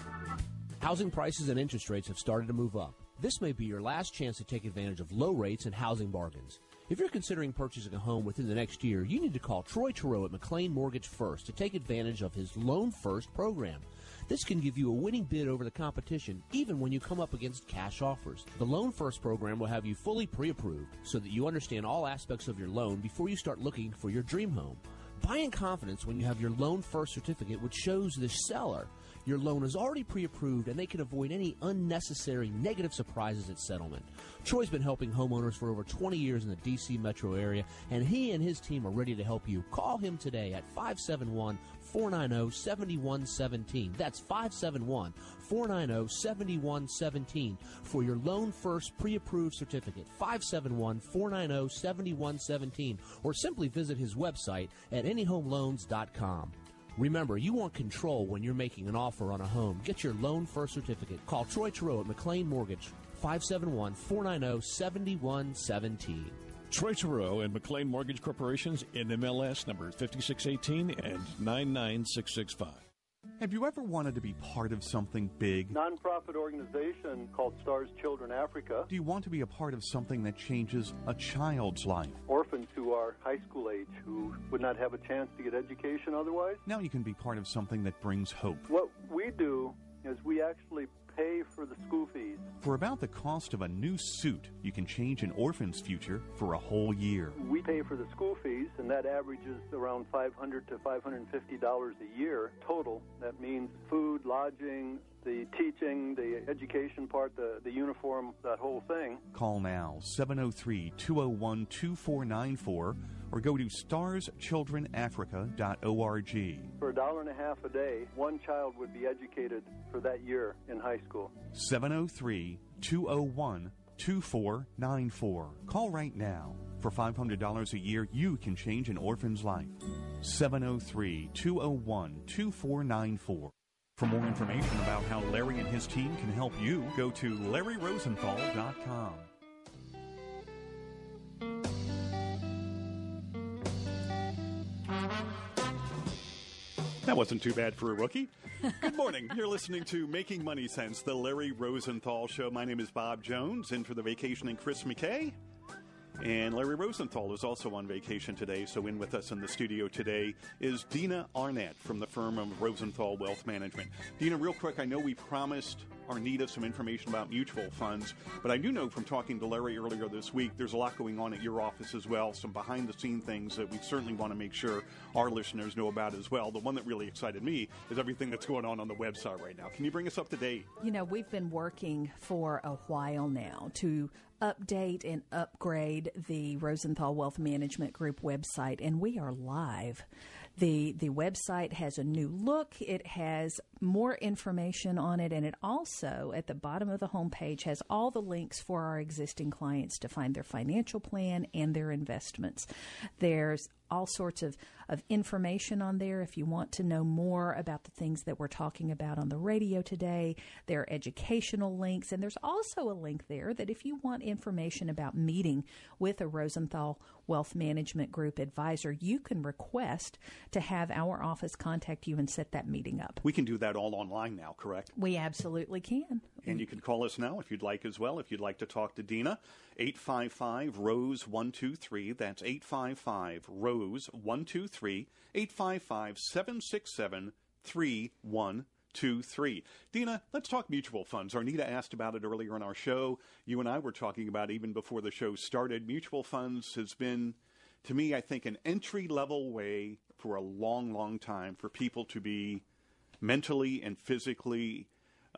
Speaker 6: Housing prices and interest rates have started to move up. This may be your last chance to take advantage of low rates and housing bargains. If you're considering purchasing a home within the next year, you need to call Troy Terrell at McLean Mortgage First to take advantage of his Loan First program. This can give you a winning bid over the competition, even when you come up against cash offers. The Loan First program will have you fully pre approved so that you understand all aspects of your loan before you start looking for your dream home. Buy in confidence when you have your Loan First certificate, which shows the seller your loan is already pre approved and they can avoid any unnecessary negative surprises at settlement. Troy's been helping homeowners for over 20 years in the D.C. metro area, and he and his team are ready to help you. Call him today at 571 490 7117. That's 571 490 7117 for your Loan First pre approved certificate. 571 490 7117. Or simply visit his website at anyhomeloans.com. Remember, you want control when you're making an offer on a home. Get your loan first certificate. Call Troy Terrell at McLean Mortgage, 571 490 7117.
Speaker 7: Troy Terrell and McLean Mortgage Corporations in MLS numbers 5618 and 99665.
Speaker 2: Have you ever wanted to be part of something big?
Speaker 8: Nonprofit organization called Stars Children Africa.
Speaker 2: Do you want to be a part of something that changes a child's life?
Speaker 8: Orphans who are high school age who would not have a chance to get education otherwise.
Speaker 2: Now you can be part of something that brings hope.
Speaker 8: What we do is we actually pay for the school fees.
Speaker 2: For about the cost of a new suit, you can change an orphan's future for a whole year.
Speaker 8: We pay for the school fees, and that averages around 500 to 550 dollars a year total. That means food, lodging, the teaching, the education part, the, the uniform, that whole thing.
Speaker 2: Call now 703 201 2494 or go to starschildrenafrica.org.
Speaker 8: For a dollar and a half a day, one child would be educated for that year in high school.
Speaker 2: 703 201 2494. Call right now. For $500 a year, you can change an orphan's life. 703 201 2494. For more information about how Larry and his team can help you, go to larryrosenthal.com. That wasn't too bad for a rookie. Good morning. You're listening to Making Money Sense, the Larry Rosenthal Show. My name is Bob Jones, in for the vacationing Chris McKay. And Larry Rosenthal is also on vacation today, so in with us in the studio today is Dina Arnett from the firm of Rosenthal Wealth Management. Dina, real quick, I know we promised Arnita some information about mutual funds, but I do know from talking to Larry earlier this week, there's a lot going on at your office as well, some behind the scene things that we certainly want to make sure our listeners know about as well. The one that really excited me is everything that's going on on the website right now. Can you bring us up to date?
Speaker 3: You know, we've been working for a while now to update and upgrade the Rosenthal Wealth Management Group website, and we are live. The the website has a new look. It has more information on it, and it also at the bottom of the homepage has all the links for our existing clients to find their financial plan and their investments. There's all sorts of, of information on there if you want to know more about the things that we're talking about on the radio today. There are educational links, and there's also a link there that if you want information about meeting with a Rosenthal Wealth Management Group advisor, you can request to have our office contact you and set that meeting up.
Speaker 2: We can do that all online now, correct?
Speaker 3: We absolutely can.
Speaker 2: And you can call us now if you'd like as well. If you'd like to talk to Dina, 855 Rose 123. That's 855 Rose 123. 855 767 3123. Dina, let's talk mutual funds. Arnita asked about it earlier in our show. You and I were talking about even before the show started. Mutual funds has been, to me, I think, an entry level way for a long, long time for people to be mentally and physically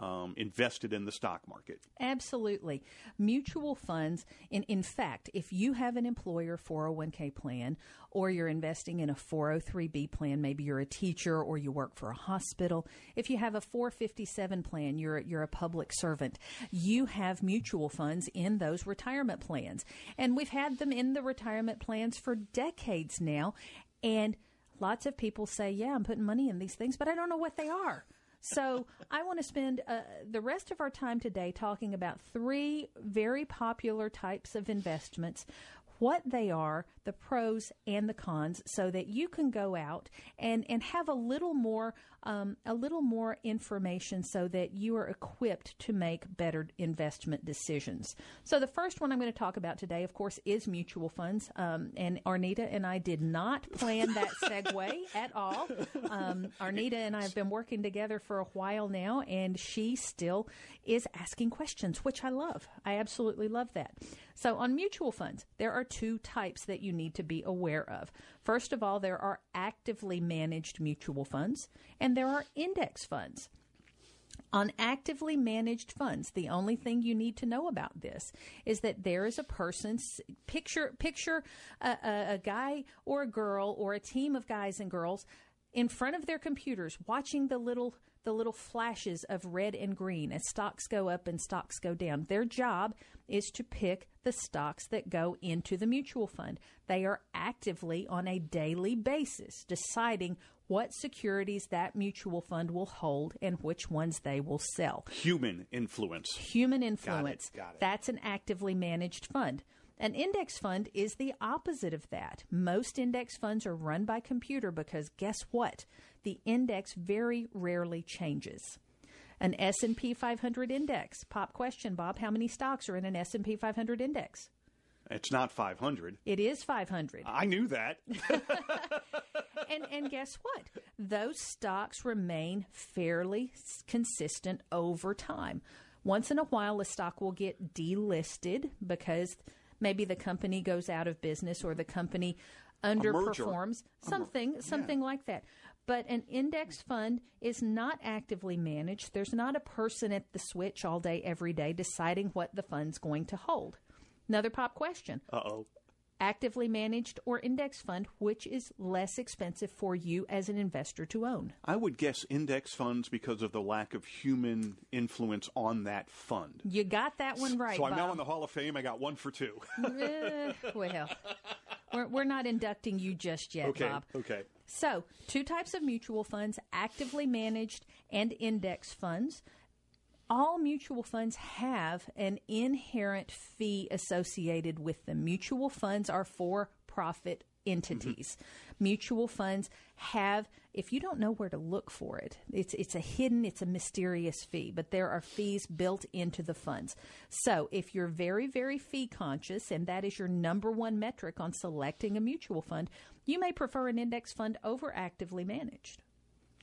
Speaker 2: um, invested in the stock market.
Speaker 3: Absolutely. Mutual funds, in, in fact, if you have an employer 401k plan or you're investing in a 403b plan, maybe you're a teacher or you work for a hospital, if you have a 457 plan, you're, you're a public servant, you have mutual funds in those retirement plans. And we've had them in the retirement plans for decades now. And lots of people say, "Yeah, I'm putting money in these things, but I don't know what they are." So, I want to spend uh, the rest of our time today talking about three very popular types of investments what they are, the pros and the cons, so that you can go out and, and have a little more um, a little more information so that you are equipped to make better investment decisions. So the first one I'm going to talk about today, of course, is mutual funds. Um, and Arnita and I did not plan that <laughs> segue at all. Um, Arnita and I have been working together for a while now, and she still is asking questions, which I love. I absolutely love that. So, on mutual funds, there are two types that you need to be aware of. First of all, there are actively managed mutual funds, and there are index funds. On actively managed funds, the only thing you need to know about this is that there is a person. Picture picture a, a, a guy or a girl or a team of guys and girls in front of their computers watching the little the little flashes of red and green as stocks go up and stocks go down. Their job is to pick the stocks that go into the mutual fund. They are actively on a daily basis deciding what securities that mutual fund will hold and which ones they will sell.
Speaker 2: Human influence.
Speaker 3: Human influence. Got it, got it. That's an actively managed fund. An index fund is the opposite of that. Most index funds are run by computer because guess what? The index very rarely changes. An S&P 500 index. Pop question, Bob, how many stocks are in an S&P 500 index?
Speaker 2: It's not 500.
Speaker 3: It is 500.
Speaker 2: I knew that. <laughs>
Speaker 3: and and guess what? Those stocks remain fairly consistent over time. Once in a while a stock will get delisted because maybe the company goes out of business or the company underperforms, something something yeah. like that. But an index fund is not actively managed. There's not a person at the switch all day, every day, deciding what the fund's going to hold. Another pop question.
Speaker 2: Uh oh.
Speaker 3: Actively managed or index fund, which is less expensive for you as an investor to own?
Speaker 2: I would guess index funds because of the lack of human influence on that fund.
Speaker 3: You got that one right.
Speaker 2: So I'm
Speaker 3: Bob.
Speaker 2: now in the Hall of Fame. I got one for two.
Speaker 3: uh, <laughs> well, we're, we're not inducting you just yet,
Speaker 2: okay,
Speaker 3: Bob.
Speaker 2: Okay.
Speaker 3: So, two types of mutual funds actively managed and index funds. All mutual funds have an inherent fee associated with them. Mutual funds are for profit entities. Mm-hmm. Mutual funds have, if you don't know where to look for it, it's it's a hidden, it's a mysterious fee, but there are fees built into the funds. So if you're very, very fee conscious, and that is your number one metric on selecting a mutual fund, you may prefer an index fund over actively managed.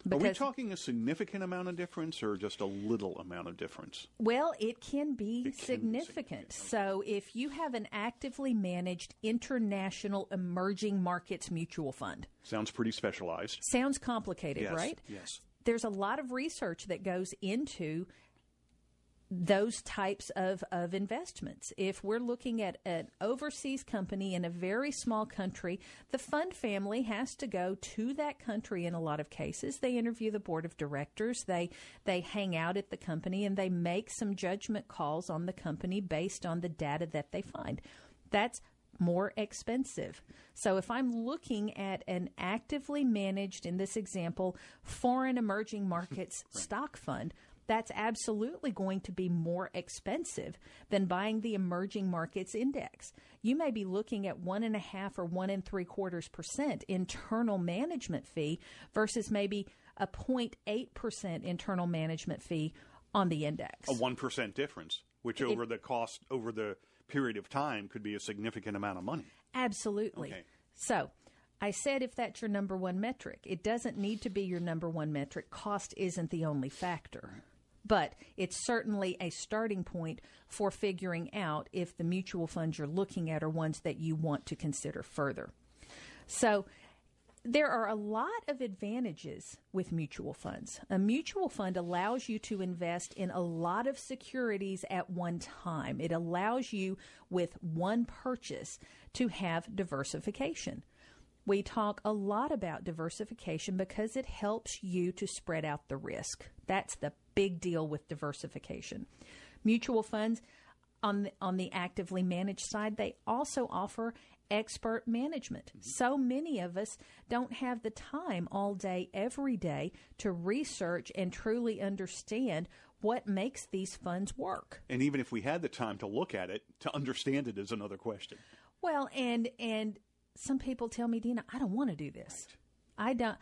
Speaker 2: Because, Are we talking a significant amount of difference or just a little amount of difference?
Speaker 3: Well, it can be, it significant. Can be significant. So, if you have an actively managed international emerging markets mutual fund,
Speaker 2: sounds pretty specialized.
Speaker 3: Sounds complicated,
Speaker 2: yes,
Speaker 3: right?
Speaker 2: Yes.
Speaker 3: There's a lot of research that goes into those types of, of investments. If we're looking at an overseas company in a very small country, the fund family has to go to that country in a lot of cases. They interview the board of directors, they they hang out at the company and they make some judgment calls on the company based on the data that they find. That's more expensive. So if I'm looking at an actively managed, in this example, foreign emerging markets right. stock fund, that's absolutely going to be more expensive than buying the emerging markets index. You may be looking at one and a half or one and three quarters percent internal management fee versus maybe a 0.8% internal management fee on the index.
Speaker 2: A 1% difference, which over the cost, over the period of time, could be a significant amount of money.
Speaker 3: Absolutely.
Speaker 2: Okay.
Speaker 3: So, I said if that's your number one metric, it doesn't need to be your number one metric. Cost isn't the only factor but it's certainly a starting point for figuring out if the mutual funds you're looking at are ones that you want to consider further. So, there are a lot of advantages with mutual funds. A mutual fund allows you to invest in a lot of securities at one time. It allows you, with one purchase, to have diversification. We talk a lot about diversification because it helps you to spread out the risk. That's the big deal with diversification. Mutual funds on the, on the actively managed side, they also offer expert management. Mm-hmm. So many of us don't have the time all day, every day to research and truly understand what makes these funds work.
Speaker 2: And even if we had the time to look at it, to understand it is another question.
Speaker 3: Well, and and some people tell me, Dina, I don't want to do this. I don't.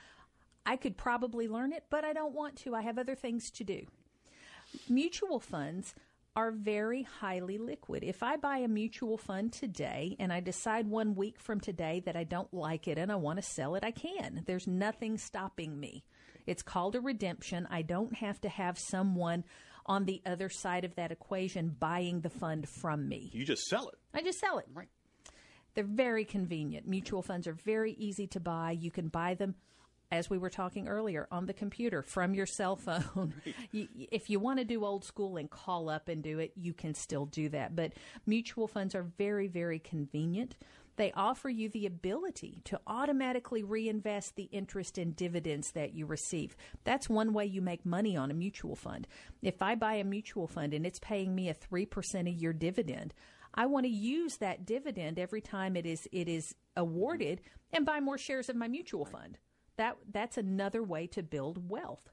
Speaker 3: I could probably learn it, but I don't want to. I have other things to do. Mutual funds are very highly liquid. If I buy a mutual fund today and I decide one week from today that I don't like it and I want to sell it, I can. There's nothing stopping me. It's called a redemption. I don't have to have someone on the other side of that equation buying the fund from me.
Speaker 2: You just sell it.
Speaker 3: I just sell it.
Speaker 2: Right.
Speaker 3: They're very convenient. Mutual funds are very easy to buy. You can buy them as we were talking earlier, on the computer from your cell phone. <laughs> you, if you want to do old school and call up and do it, you can still do that. But mutual funds are very, very convenient. They offer you the ability to automatically reinvest the interest and dividends that you receive. That's one way you make money on a mutual fund. If I buy a mutual fund and it's paying me a 3% a year dividend, I want to use that dividend every time it is it is awarded and buy more shares of my mutual fund. That that's another way to build wealth.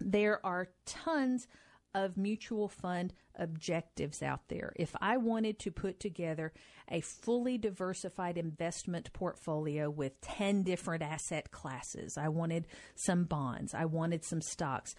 Speaker 3: There are tons of mutual fund objectives out there. If I wanted to put together a fully diversified investment portfolio with 10 different asset classes, I wanted some bonds, I wanted some stocks,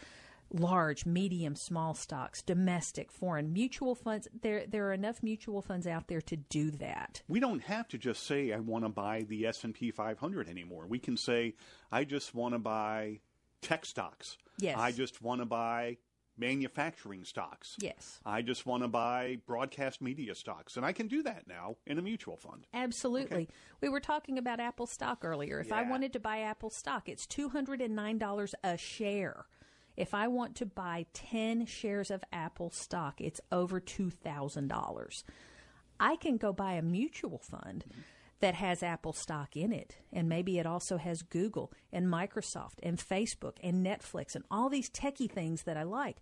Speaker 3: large, medium, small stocks, domestic, foreign, mutual funds. There, there are enough mutual funds out there to do that.
Speaker 2: We don't have to just say I want to buy the S and P 500 anymore. We can say I just want to buy tech stocks.
Speaker 3: Yes.
Speaker 2: I just want to buy manufacturing stocks.
Speaker 3: Yes.
Speaker 2: I just want to buy broadcast media stocks. And I can do that now in a mutual fund.
Speaker 3: Absolutely. Okay. We were talking about Apple stock earlier. If yeah. I wanted to buy Apple stock, it's $209 a share. If I want to buy 10 shares of Apple stock, it's over $2,000. I can go buy a mutual fund. Mm-hmm that has Apple stock in it. And maybe it also has Google and Microsoft and Facebook and Netflix and all these techie things that I like.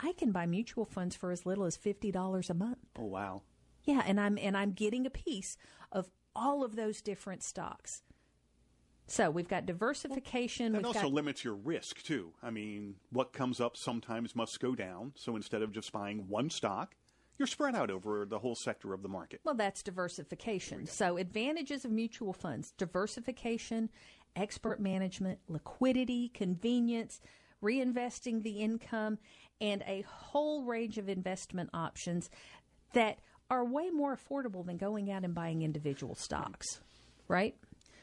Speaker 3: I can buy mutual funds for as little as $50 a month.
Speaker 2: Oh wow.
Speaker 3: Yeah, and I'm and I'm getting a piece of all of those different stocks. So we've got diversification.
Speaker 2: Well, also
Speaker 3: got...
Speaker 2: limits your risk too. I mean, what comes up sometimes must go down. So instead of just buying one stock, you're spread out over the whole sector of the market.
Speaker 3: Well, that's diversification. So advantages of mutual funds: diversification, expert management, liquidity, convenience, reinvesting the income, and a whole range of investment options that are way more affordable than going out and buying individual stocks. Right?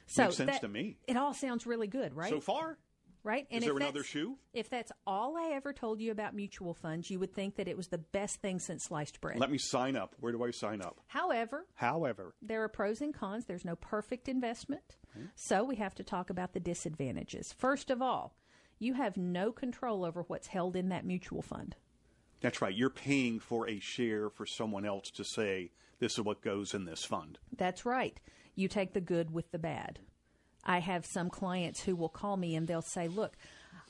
Speaker 2: So Makes sense that, to me.
Speaker 3: It all sounds really good, right?
Speaker 2: So far.
Speaker 3: Right?
Speaker 2: And Is there another shoe?
Speaker 3: If that's all I ever told you about mutual funds, you would think that it was the best thing since sliced bread.
Speaker 2: Let me sign up. Where do I sign up?
Speaker 3: However,
Speaker 2: however,
Speaker 3: there are pros and cons. There's no perfect investment. Mm-hmm. So we have to talk about the disadvantages. First of all, you have no control over what's held in that mutual fund.
Speaker 2: That's right. You're paying for a share for someone else to say, this is what goes in this fund.
Speaker 3: That's right you take the good with the bad. I have some clients who will call me and they'll say, "Look,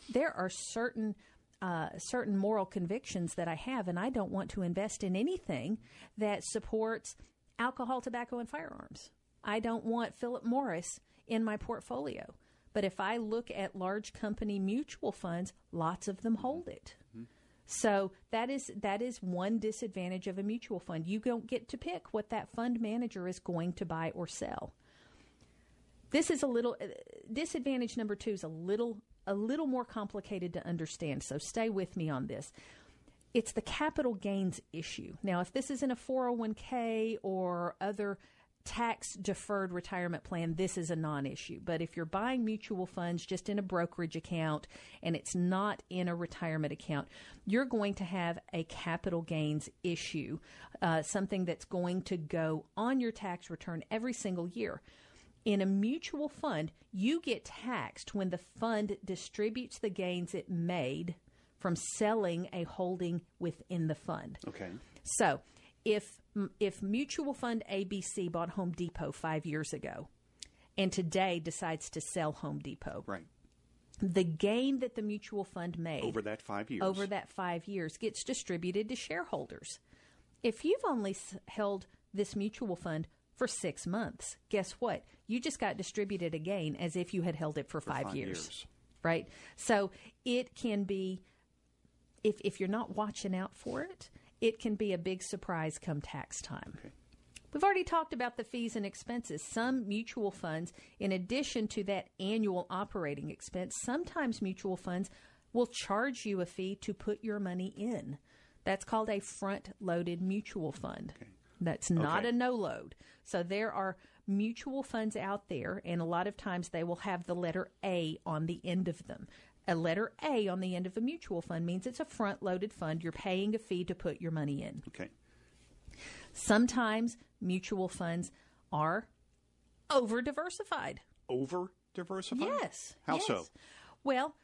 Speaker 3: there are certain uh, certain moral convictions that I have, and I don't want to invest in anything that supports alcohol, tobacco, and firearms. I don't want Philip Morris in my portfolio. But if I look at large company mutual funds, lots of them hold it. Mm-hmm. So that is that is one disadvantage of a mutual fund. You don't get to pick what that fund manager is going to buy or sell. This is a little uh, disadvantage number 2 is a little a little more complicated to understand. So stay with me on this. It's the capital gains issue. Now, if this is in a 401k or other tax deferred retirement plan, this is a non issue. But if you're buying mutual funds just in a brokerage account and it's not in a retirement account, you're going to have a capital gains issue, uh, something that's going to go on your tax return every single year. In a mutual fund, you get taxed when the fund distributes the gains it made from selling a holding within the fund.
Speaker 2: Okay.
Speaker 3: So, if if mutual fund ABC bought Home Depot five years ago, and today decides to sell Home Depot,
Speaker 2: right?
Speaker 3: The gain that the mutual fund made
Speaker 2: over that five years
Speaker 3: over that five years gets distributed to shareholders. If you've only held this mutual fund for six months. Guess what? You just got distributed a gain as if you had held it for, five,
Speaker 2: five
Speaker 3: years,
Speaker 2: years.
Speaker 3: right? So it can be, if, if you're not watching out for it, it can be a big surprise come tax time. We've already talked about the fees and expenses. Some mutual funds, in addition to that annual operating expense, sometimes mutual funds will charge you a fee to put your money in. That's called a front loaded mutual fund. That's not
Speaker 9: Okay.
Speaker 3: a no load. So there are mutual funds out there, and a lot of times they will have the letter A on the end of them. A letter A on the end of a mutual fund means it's a front loaded fund. You're paying a fee to put your money in.
Speaker 2: Okay.
Speaker 3: Sometimes mutual funds are over diversified.
Speaker 2: Over diversified?
Speaker 3: Yes.
Speaker 2: How
Speaker 3: yes.
Speaker 2: so?
Speaker 3: Well,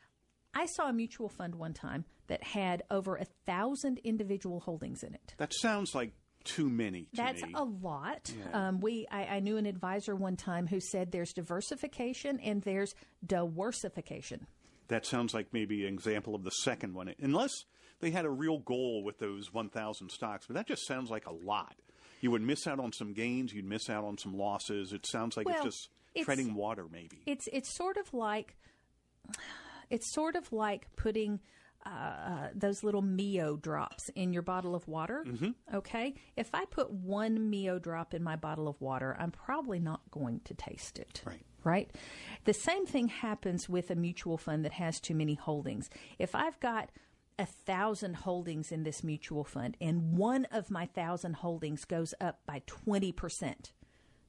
Speaker 3: I saw a mutual fund one time that had over a thousand individual holdings in it.
Speaker 2: That sounds like too many to
Speaker 3: That's
Speaker 2: me.
Speaker 3: a lot.
Speaker 2: Yeah.
Speaker 3: Um, we I, I knew an advisor one time who said there's diversification and there's diversification.
Speaker 2: That sounds like maybe an example of the second one, unless they had a real goal with those 1,000 stocks. But that just sounds like a lot. You would miss out on some gains, you'd miss out on some losses. It sounds like
Speaker 3: Well,
Speaker 2: it's just
Speaker 3: it's-
Speaker 2: treading water, maybe.
Speaker 3: It's it's sort of like it's sort of like putting uh, uh, those little Mio drops in your bottle of water.
Speaker 2: Mhm.
Speaker 3: Okay, if I put one Mio drop in my bottle of water, I'm probably not going to taste it.
Speaker 2: Right.
Speaker 3: Right. The same thing happens with a mutual fund that has too many holdings. If I've got a thousand holdings in this mutual fund and one of my thousand holdings goes up by 20%,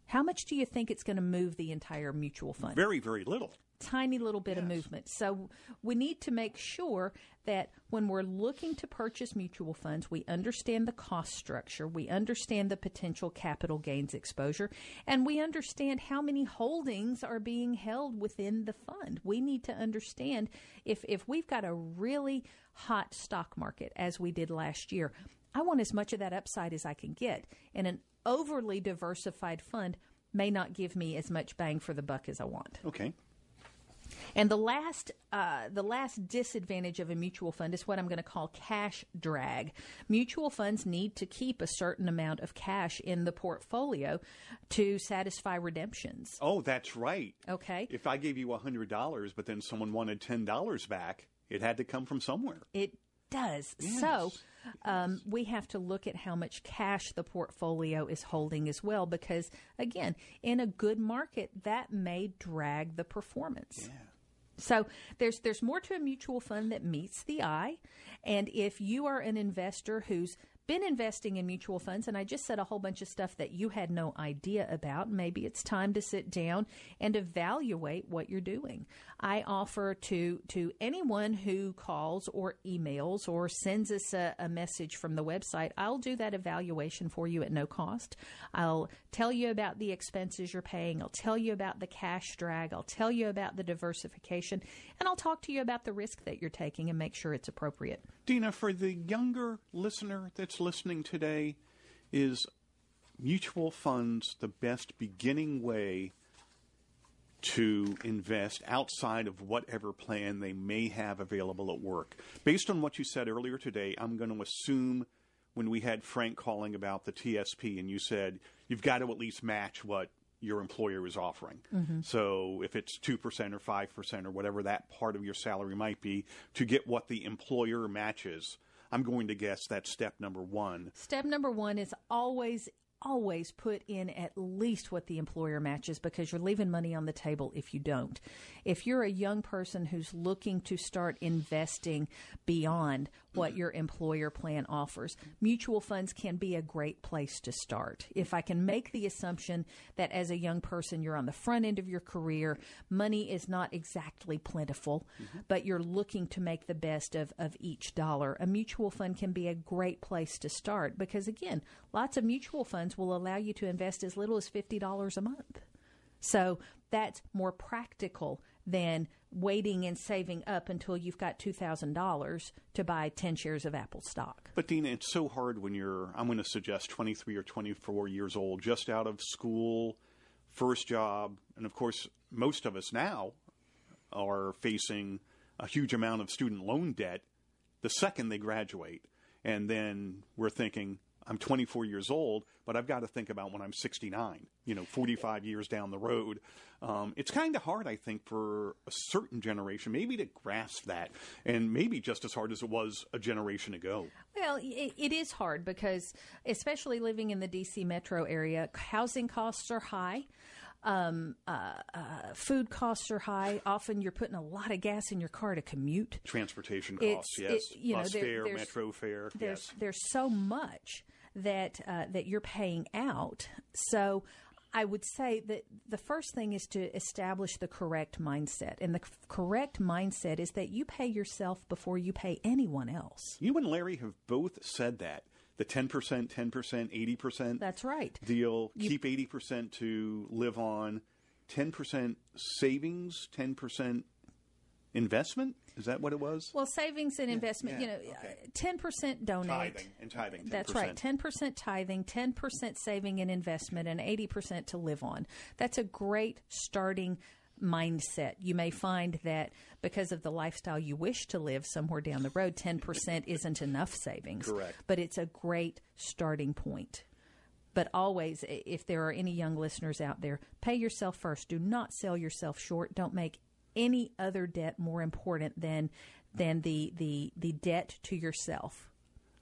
Speaker 3: how much do you think it's going to move the entire mutual fund?
Speaker 2: Very, very little.
Speaker 3: Tiny little bit of movement. So we need to make sure that when we're looking to purchase mutual funds, we understand the cost structure, we understand the potential capital gains exposure, and we understand how many holdings are being held within the fund. We need to understand if if we've got a really hot stock market as we did last year, I want as much of that upside as I can get. And an overly diversified fund may not give me as much bang for the buck as I want.
Speaker 2: Okay.
Speaker 3: And the last, uh, the last disadvantage of a mutual fund is what I'm going to call cash drag. Mutual funds need to keep a certain amount of cash in the portfolio to satisfy redemptions.
Speaker 2: Oh, that's right.
Speaker 3: Okay.
Speaker 2: If I gave you $100, but then someone wanted $10 back, it had to come from somewhere.
Speaker 3: It does. So um, we have to look at how much cash the portfolio is holding as well, because again, in a good market, that may drag the performance. So there's there's more to a mutual fund that meets the eye, and if you are an investor who's been investing in mutual funds, and I just said a whole bunch of stuff that you had no idea about. Maybe it's time to sit down and evaluate what you're doing. I offer to to anyone who calls or emails or sends us a, a message from the website. I'll do that evaluation for you at no cost. I'll tell you about the expenses you're paying. I'll tell you about the cash drag. I'll tell you about the diversification, and I'll talk to you about the risk that you're taking and make sure it's appropriate.
Speaker 2: Dina, for the younger listener that's listening today, is mutual funds the best beginning way to invest outside of whatever plan they may have available at work? Based on what you said earlier today, I'm going to assume when we had Frank calling about the TSP and you said you've got to at least match what your employer is offering.
Speaker 10: Mhm.
Speaker 2: So if it's 2% or 5% or whatever that part of your salary might be to get what the employer matches, I'm going to guess that's step number 1.
Speaker 3: Step number one is always, always put in at least what the employer matches because you're leaving money on the table if you don't. If you're a young person who's looking to start investing beyond what your employer plan offers, mutual funds can be a great place to start. If I can make the assumption that as a young person, you're on the front end of your career, money is not exactly plentiful, mm-hmm. but you're looking to make the best of, of each dollar, a mutual fund can be a great place to start because, again, lots of mutual funds will allow you to invest as little as $50 a month. So that's more practical than waiting and saving up until you've got $2,000 to buy 10 shares of Apple stock.
Speaker 2: But Dina, it's so hard when you're, I'm going to suggest 23 or 24 years old, just out of school, first job. And of course, most of us now are facing a huge amount of student loan debt the second they graduate. And then we're thinking, I'm 24 years old, but I've got to think about when I'm 69, you know, 45 years down the road. Um, it's kind of hard, I think, for a certain generation maybe to grasp that, and maybe just as hard as it was a generation ago.
Speaker 3: Well, it, it is hard because, especially living in the DC metro area, housing costs are high. Um, uh, uh, food costs are high. Often you're putting a lot of gas in your car to commute.
Speaker 2: Transportation
Speaker 3: It's-
Speaker 2: costs, yes.
Speaker 3: it- you know, there-
Speaker 2: fare, metro fare,
Speaker 3: There's
Speaker 2: yes.
Speaker 3: there's so much that uh, that you're paying out. So I would say that the first thing is to establish the correct mindset, and the c- correct mindset is that you pay yourself before you pay anyone else.
Speaker 2: You and Larry have both said that. The 10%, 10%, 80%
Speaker 3: That's right.
Speaker 2: deal. keep 80% to live on. 10% savings, 10% investment. Is that what it was?
Speaker 3: Well, savings and investment,
Speaker 2: yeah,
Speaker 3: you know, uh, ten percent donate.
Speaker 2: Tithing and tithing. 10%.
Speaker 3: That's right. Ten percent tithing, ten percent saving and investment, and eighty percent to live on. That's a great starting mindset. You may find that because of the lifestyle you wish to live somewhere down the road, ten percent isn't enough savings.
Speaker 2: Correct.
Speaker 3: But it's a great starting point. But always, if there are any young listeners out there, pay yourself first. Do not sell yourself short. Don't make any other debt more important than than the the the debt to yourself.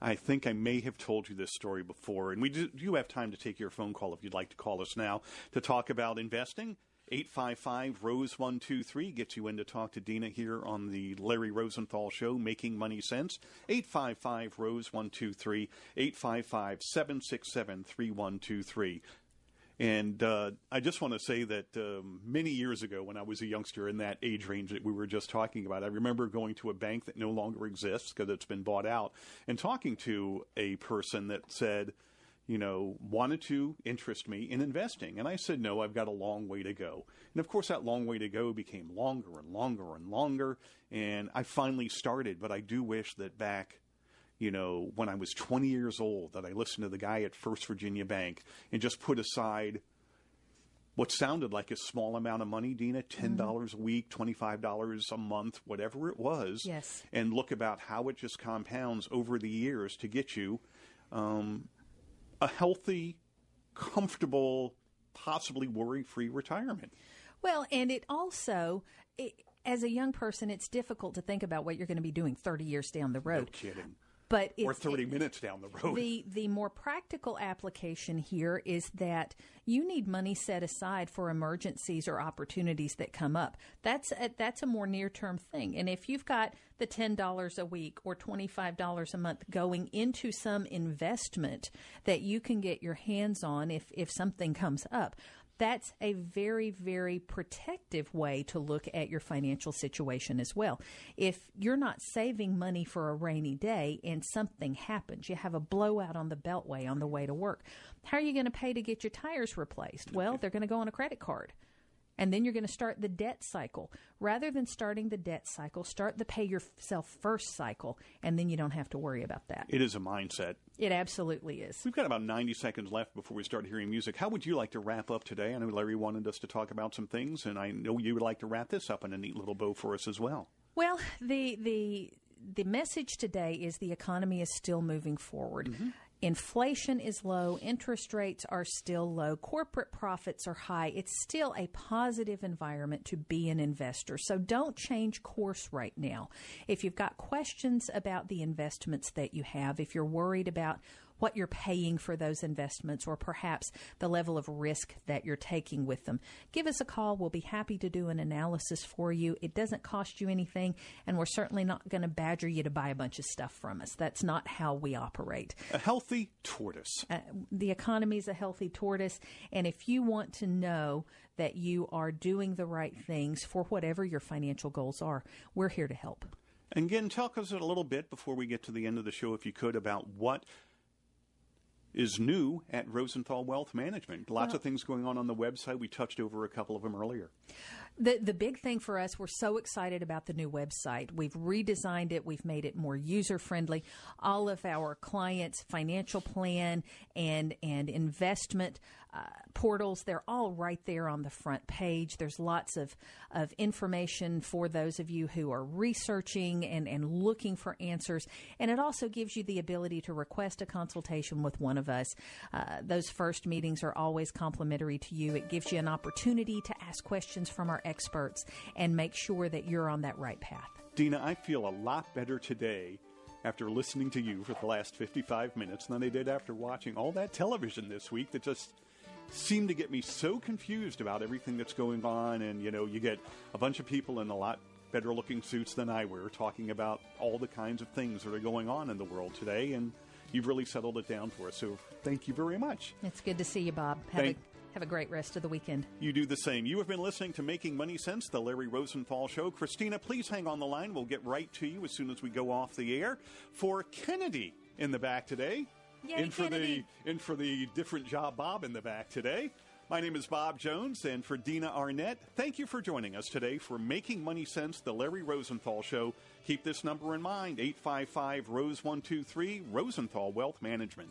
Speaker 2: I think I may have told you this story before, and we do, do have time to take your phone call if you'd like to call us now to talk about investing. 855 Rose 123 gets you in to talk to Dina here on the Larry Rosenthal Show, Making Money Sense. 855 Rose 123, 855 767 3123. And uh, I just want to say that um, many years ago, when I was a youngster in that age range that we were just talking about, I remember going to a bank that no longer exists because it's been bought out and talking to a person that said, you know, wanted to interest me in investing. And I said, no, I've got a long way to go. And of course, that long way to go became longer and longer and longer. And I finally started, but I do wish that back you know, when I was 20 years old, that I listened to the guy at First Virginia Bank and just put aside what sounded like a small amount of money, Dina, $10 a week, $25 a month, whatever it was.
Speaker 3: Yes.
Speaker 2: And look about how it just compounds over the years to get you um, a healthy, comfortable, possibly worry free retirement.
Speaker 3: Well, and it also, it, as a young person, it's difficult to think about what you're going to be doing 30 years down the road.
Speaker 2: No kidding.
Speaker 3: But
Speaker 2: or
Speaker 3: it's-
Speaker 2: 30 minutes down the road.
Speaker 3: The the more practical application here is that you need money set aside for emergencies or opportunities that come up. That's a, that's a more near term thing. And if you've got the ten dollars a week or twenty five dollars a month going into some investment that you can get your hands on if if something comes up. That's a very, very protective way to look at your financial situation as well. If you're not saving money for a rainy day and something happens, you have a blowout on the beltway on the way to work, how are you going to pay to get your tires replaced? Well, they're going to go on a credit card. And then you're going to start the debt cycle. Rather than starting the debt cycle, start the pay yourself first cycle, and then you don't have to worry about that.
Speaker 2: it is a mindset.
Speaker 3: It absolutely is.
Speaker 2: We've got about 90 seconds left before we start hearing music. How would you like to wrap up today? I know Larry wanted us to talk about some things, and I know you would like to wrap this up in a neat little bow for us as well.
Speaker 3: Well, the the the message today is the economy is still moving forward. Mm-hmm. Inflation is low, interest rates are still low, corporate profits are high. It's still a positive environment to be an investor. So don't change course right now. If you've got questions about the investments that you have, if you're worried about what you're paying for those investments or perhaps the level of risk that you're taking with them. Give us a call. We'll be happy to do an analysis for you. It doesn't cost you anything, and we're certainly not going to badger you to buy a bunch of stuff from us. That's not how we operate.
Speaker 2: A healthy tortoise.
Speaker 3: Uh, the economy is a healthy tortoise, and if you want to know that you are doing the right things for whatever your financial goals are, we're here to help.
Speaker 2: And again, talk us a little bit before we get to the end of the show, if you could, about what is new at Rosenthal Wealth Management. Lots of things going on on the website. We touched over a couple of them earlier.
Speaker 3: The the big thing for us, we're so excited about the new website. We've redesigned it. We've made it more user friendly. All of our clients' financial plan and and investment uh, portals, they're all right there on the front page. There's lots of, of information for those of you who are researching and, and looking for answers. And it also gives you the ability to request a consultation with one of us. Uh, those first meetings are always complimentary to you. It gives you an opportunity to ask questions from our experts and make sure that you're on that right path.
Speaker 2: Dina, I feel a lot better today after listening to you for the last 55 minutes than I did after watching all that television this week that just seem to get me so confused about everything that's going on. And, you know, you get a bunch of people in a lot better looking suits than I wear talking about all the kinds of things that are going on in the world today. And you've really settled it down for us. So thank you very much.
Speaker 3: It's good to see you, Bob. Have, a, have a great rest of the weekend.
Speaker 2: You do the same. You have been listening to Making Money Sense, the Larry Rosenthal Show. Christina, please hang on the line. We'll get right to you as soon as we go off the air. For Kennedy in the back today,
Speaker 3: Yay,
Speaker 2: in for
Speaker 3: Kennedy.
Speaker 2: the in for the different job Bob in the back today. My name is Bob Jones, and for Dina Arnett, thank you for joining us today for Making Money Sense, the Larry Rosenthal Show. Keep this number in mind 855 Rose 123, Rosenthal Wealth Management.